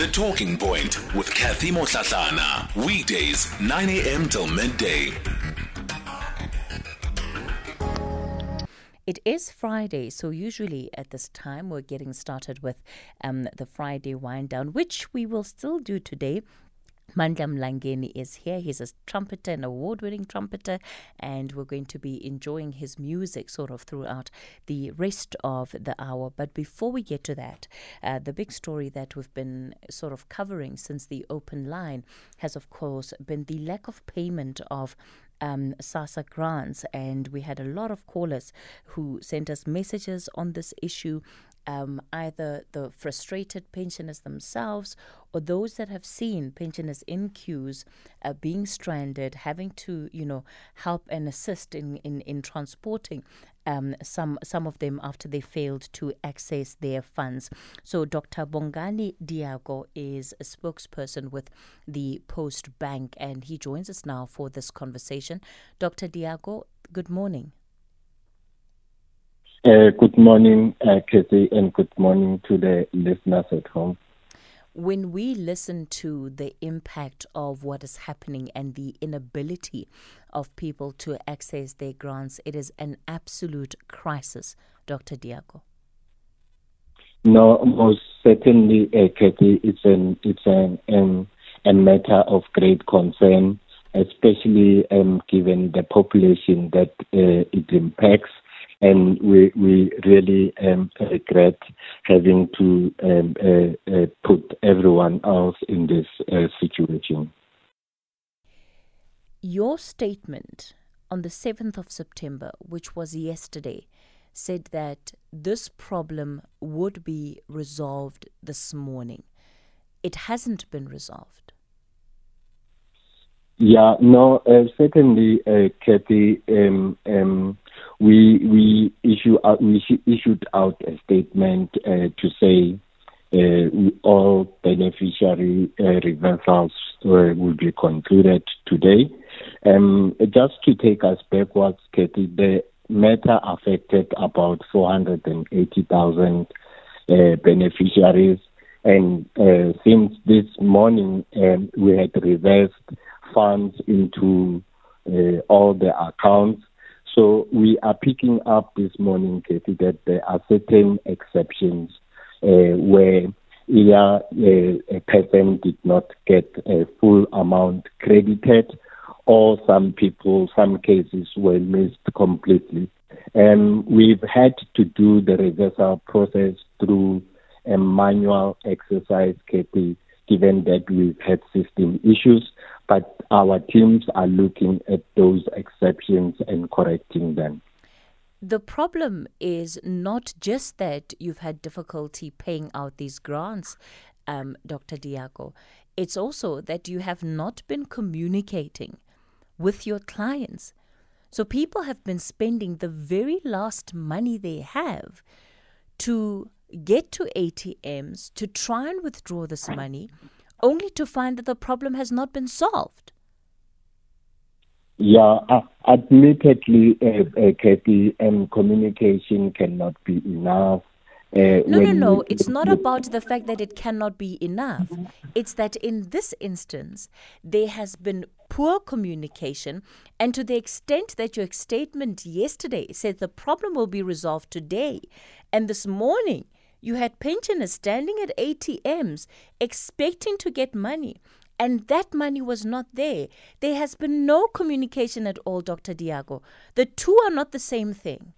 The Talking Point with Kathy Motlatlana. Weekdays, 9 a.m. till midday. It is Friday, so usually at this time we're getting started with um, the Friday wind down, which we will still do today. Mandla Mlangeni is here. He's a trumpeter, an award winning trumpeter, and we're going to be enjoying his music sort of throughout the rest of the hour. But before we get to that, uh, the big story that we've been sort of covering since the open line has, of course, been the lack of payment of um, SASSA grants, and we had a lot of callers who sent us messages on this issue. Um, either the frustrated pensioners themselves or those that have seen pensioners in queues uh, being stranded, having to, you know, help and assist in, in, in transporting um, some some of them after they failed to access their funds. So Dr. Bongani Diako is a spokesperson with the Post Bank, and he joins us now for this conversation. Dr. Diako, good morning. Uh, good morning, uh, Kathy, and good morning to the listeners at home when we listen to the impact of what is happening and the inability of people to access their grants, it is an absolute crisis, Dr. Diako. No, most certainly, uh, Kathy, it's an it's an, um, a matter of great concern, especially um, given the population that uh, it impacts and we we really um, regret having to um, uh, uh, put everyone else in this uh, situation. Your statement on the 7th of September, which was yesterday, said that this problem would be resolved this morning. It hasn't been resolved. Yeah, no, uh, certainly, uh, Kathy. Um, um, we we issue out, we issued out a statement uh, to say uh, all beneficiary uh, reversals uh, will be concluded today. Um, just to take us backwards, Katie, the matter affected about 480,000 uh, beneficiaries. And uh, since this morning, um, we had reversed funds into all the accounts so we are picking up this morning, Kathy, that there are certain exceptions uh, where either uh, a person did not get a full amount credited or some people, some cases were missed completely. And we've had to do the reversal process through a manual exercise, Kathy, given that we've had system issues but our teams are looking at those exceptions and correcting them. The problem is not just that you've had difficulty paying out these grants, um, Dr. Diako. It's also that you have not been communicating with your clients. So people have been spending the very last money they have to get to ATMs to try and withdraw this money only to find that the problem has not been solved. Yeah, uh, admittedly, uh, uh, Kathy, um, communication cannot be enough. Uh, no, no, no. It's not about the fact that it cannot be enough. It's that in this instance, there has been poor communication, and to the extent that your statement yesterday said the problem will be resolved today, and this morning you had pensioners standing at ATMs expecting to get money, and that money was not there. There has been no communication at all, Dr. Diako. The two are not the same thing.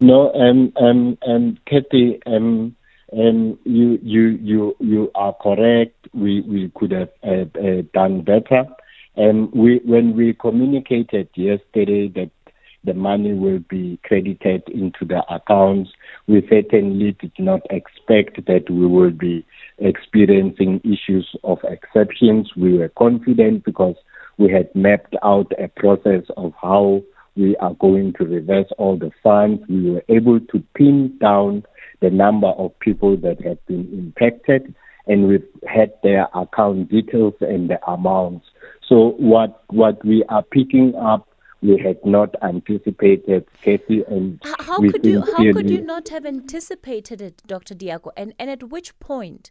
No, um, um, um, Kathy, um, um, you, you, you, you are correct. We, we could have uh, uh, done better. And we, when we communicated yesterday that the money will be credited into the accounts. We certainly did not expect that we will be experiencing issues of exceptions. We were confident because we had mapped out a process of how we are going to reverse all the funds. We were able to pin down the number of people that have been impacted and we've had their account details and the amounts. So what what we are picking up we had not anticipated Kathy and how could you how could you not have anticipated it dr diako and and at which point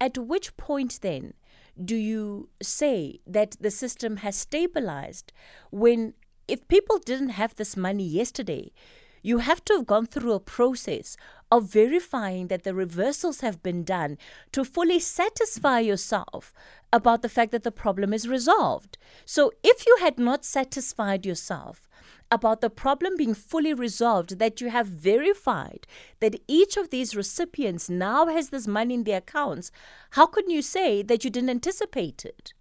At which point then do you say that the system has stabilized when if people didn't have this money yesterday, you have to have gone through a process of verifying that the reversals have been done to fully satisfy yourself about the fact that the problem is resolved. So if you had not satisfied yourself about the problem being fully resolved, that you have verified that each of these recipients now has this money in their accounts, how can you say that you didn't anticipate it?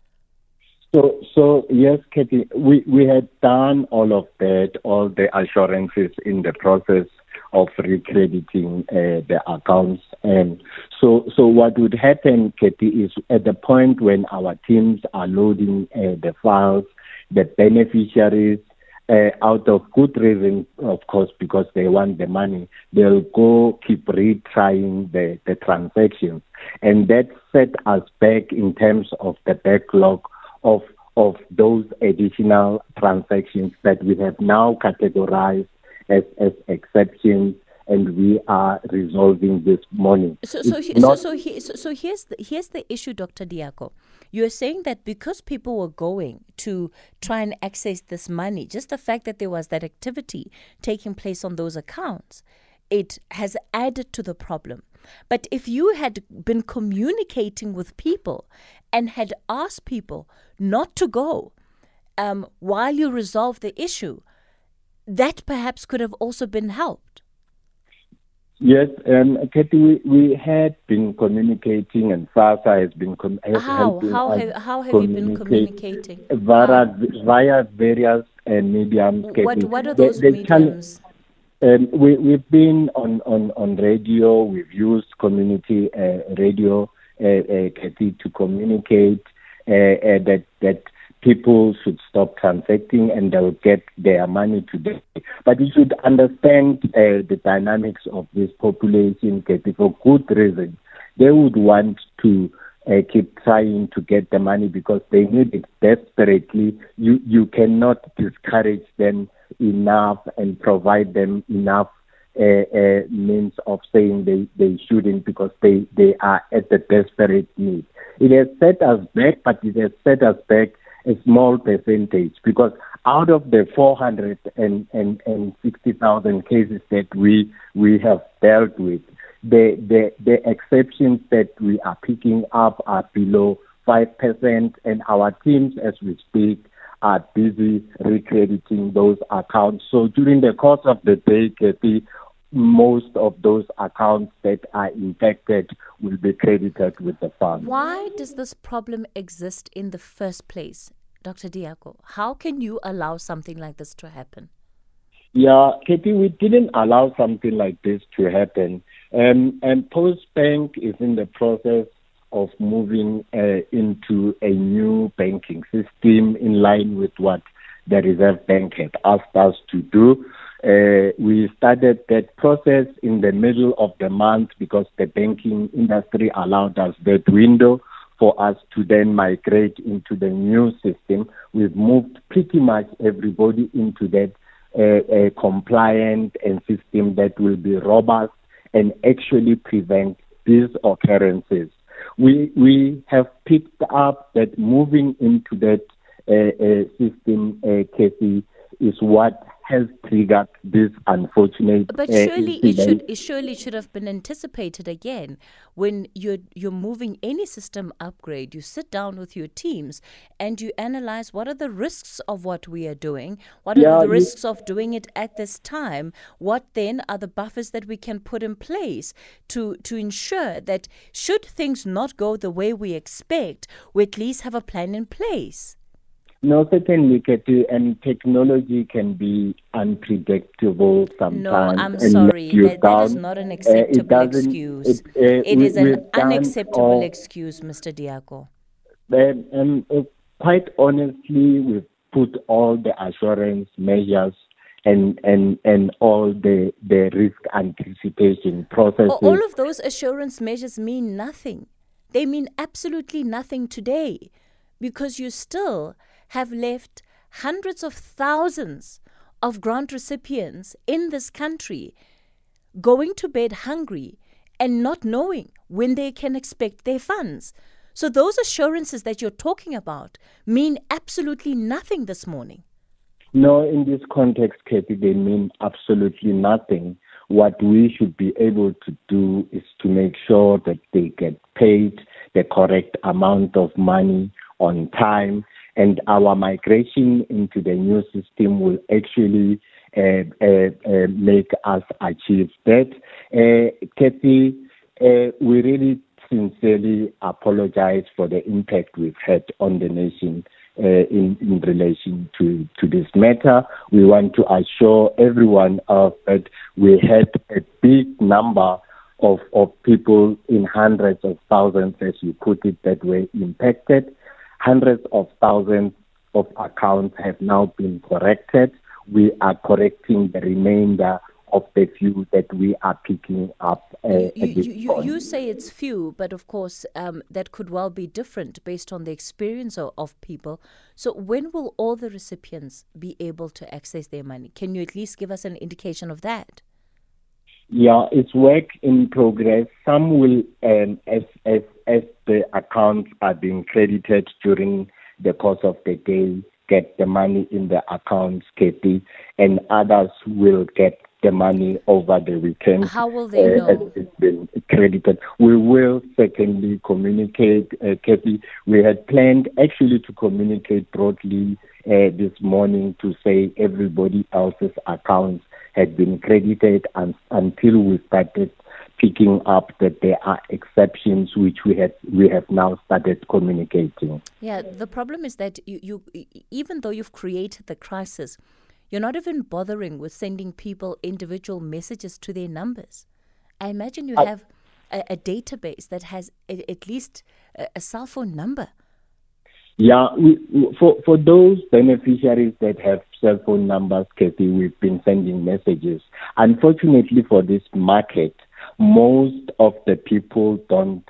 So, so yes, Katie, we, we had done all of that, all the assurances in the process of recrediting uh, the accounts. And so, so what would happen, Katie, is at the point when our teams are loading uh, the files, the beneficiaries, uh, out of good reason, of course, because they want the money, they'll go keep retrying the, the transactions. And that set us back in terms of the backlog of of those additional transactions that we have now categorized as, as exceptions and we are resolving this morning. So, so, he, so, so, he, so, so, here's the, here's the issue, Dr. Diako. You're saying that because people were going to try and access this money, just the fact that there was that activity taking place on those accounts, it has added to the problem. But if you had been communicating with people and had asked people not to go um, while you resolve the issue, that perhaps could have also been helped. Yes, um, Katie, we, we had been communicating, and SASSA has been com- has how how have, how have you been communicating via via various uh, mediums. What what are those the, the mediums? Um, we, we've been on, on, on radio, we've used community uh, radio, uh, uh, to communicate uh, uh, that, that people should stop transacting and they'll get their money today. But you should understand uh, the dynamics of this population, for good reason. They would want to uh, keep trying to get the money because they need it desperately. You you cannot discourage them enough and provide them enough uh, uh, means of saying they, they shouldn't because they, they are at the desperate need. It has set us back, but it has set us back a small percentage because out of the 460,000 cases that we we have dealt with, the, the, the exceptions that we are picking up are below 5%, and our teams, as we speak, are busy recrediting those accounts. So during the course of the day, Kathy, most of those accounts that are infected will be credited with the fund. Why does this problem exist in the first place, Dr. Diako? How can you allow something like this to happen? Yeah, Katie, we didn't allow something like this to happen. Um, and Postbank is in the process of moving uh, into a new banking system in line with what the Reserve Bank had asked us to do. Uh, we started that process in the middle of the month because the banking industry allowed us that window for us to then migrate into the new system. We've moved pretty much everybody into that uh, compliant and system that will be robust and actually prevent these occurrences we we have picked up that moving into that uh, uh, system, uh, Kathy, is what has triggered this unfortunate. But uh, surely it should it surely should have been anticipated again when you're you're moving any system upgrade. You sit down with your teams and you analyze what are the risks of what we are doing, what yeah, are the risks of doing it at this time, what then are the buffers that we can put in place to to ensure that should things not go the way we expect, we at least have a plan in place. No, certainly, Katie, and technology can be unpredictable sometimes. No, I'm sorry. That, that is not an uh, acceptable uh, excuse. It, uh, it is an unacceptable excuse, Mr. Diako. Um, um, uh, quite honestly, we've put all the assurance measures and and and all the the risk anticipation processes. All of those assurance measures mean nothing. They mean absolutely nothing today because you still have left hundreds of thousands of grant recipients in this country going to bed hungry and not knowing when they can expect their funds. So, those assurances that you're talking about mean absolutely nothing this morning. No, in this context, Kathy, they mean absolutely nothing. What we should be able to do is to make sure that they get paid the correct amount of money on time, and our migration into the new system will actually uh, uh, uh, make us achieve that. Uh, Kathy, uh, we really sincerely apologize for the impact we've had on the nation uh, in, in relation to, to this matter. We want to assure everyone of that we had a big number of, of people in hundreds of thousands, as you put it, that were impacted. Hundreds of thousands of accounts have now been corrected. We are correcting the remainder of the few that we are picking up. Uh, you, you, you, say it's few, but of course um, that could well be different based on the experience of, of, people. So when will all the recipients be able to access their money? Can you at least give us an indication of that? Yeah, it's work in progress. Some will, um, as, as, as the accounts are being credited during the course of the day, get the money in the accounts, Katie, and others will get the money over the weekend. How will they uh, know? It's been credited. We will certainly communicate, uh, Kathy. We had planned actually to communicate broadly uh, this morning to say everybody else's accounts had been credited and, until we started picking up that there are exceptions which we have we have now started communicating. Yeah, the problem is that you, you even though you've created the crisis, you're not even bothering with sending people individual messages to their numbers. I imagine you have a, a, database that has a, at least a, a, cell phone number. Yeah, we, for for those beneficiaries that have cell phone numbers, Kathy, we've been sending messages. Unfortunately, for this market, most of the people don't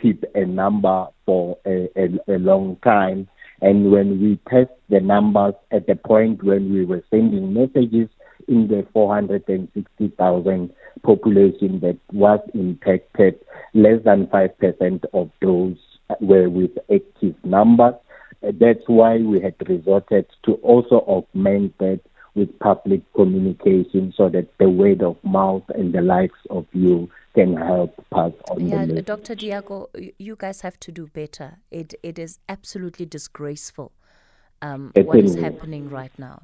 keep a number for a, a, a long time and when we test the numbers at the point when we were sending messages in the 460,000 population that was impacted, less than 5% of those were with active numbers. That's why we had resorted to also augment that with public communication so that the word of mouth and the likes of you can help pass on the yeah, Dr. Diako, you guys have to do better. It it is absolutely disgraceful um, what is happening right now.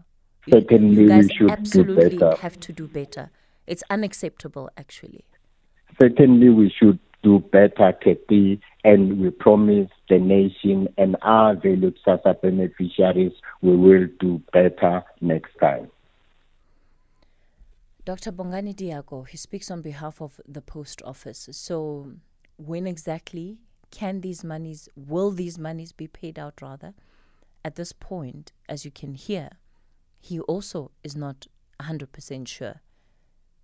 Certainly, you guys should absolutely have to do better. It's unacceptable, actually. Certainly, we should do better, Kathy, and we promise the nation and our valued SASSA beneficiaries we will do better next time. Dr. Bongani Diako, he speaks on behalf of the post office. So, when exactly can these monies, will these monies be paid out rather? At this point, as you can hear, he also is not 100% sure.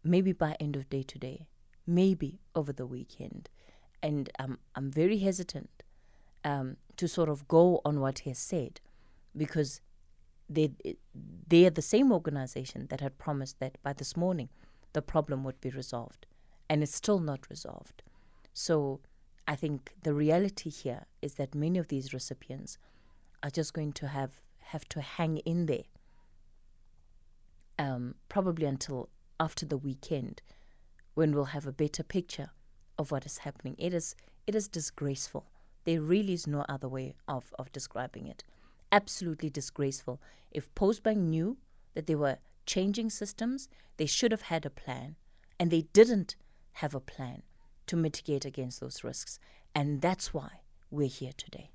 Maybe by end of day today, maybe over the weekend. And um, I'm very hesitant um, to sort of go on what he has said because they they are the same organization that had promised that by this morning the problem would be resolved, and it's still not resolved. So I think the reality here is that many of these recipients are just going to have have to hang in there, um, probably until after the weekend, when we'll have a better picture of what is happening. It is it is disgraceful. There really is no other way of, of describing it absolutely disgraceful. If Postbank knew that they were changing systems, they should have had a plan. And they didn't have a plan to mitigate against those risks. And that's why we're here today.